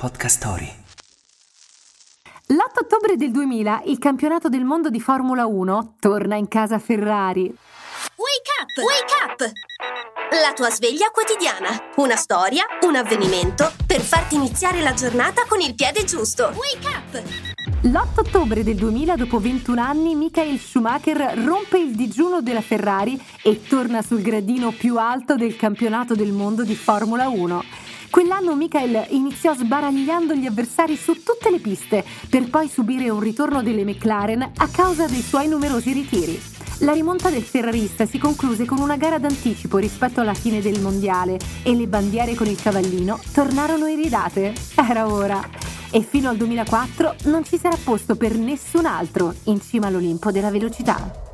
Podcast Story. L'8 ottobre del 2000 il campionato del mondo di Formula 1 torna in casa Ferrari. Wake up! Wake up! La tua sveglia quotidiana. Una storia, un avvenimento per farti iniziare la giornata con il piede giusto. Wake up! L'8 ottobre del 2000, dopo 21 anni, Michael Schumacher rompe il digiuno della Ferrari e torna sul gradino più alto del campionato del mondo di Formula 1. Quell'anno Michael iniziò sbaragliando gli avversari su tutte le piste, per poi subire un ritorno delle McLaren a causa dei suoi numerosi ritiri. La rimonta del ferrarista si concluse con una gara d'anticipo rispetto alla fine del mondiale e le bandiere con il cavallino tornarono iridate. Era ora. E fino al 2004 non ci sarà posto per nessun altro in cima all'Olimpo della velocità.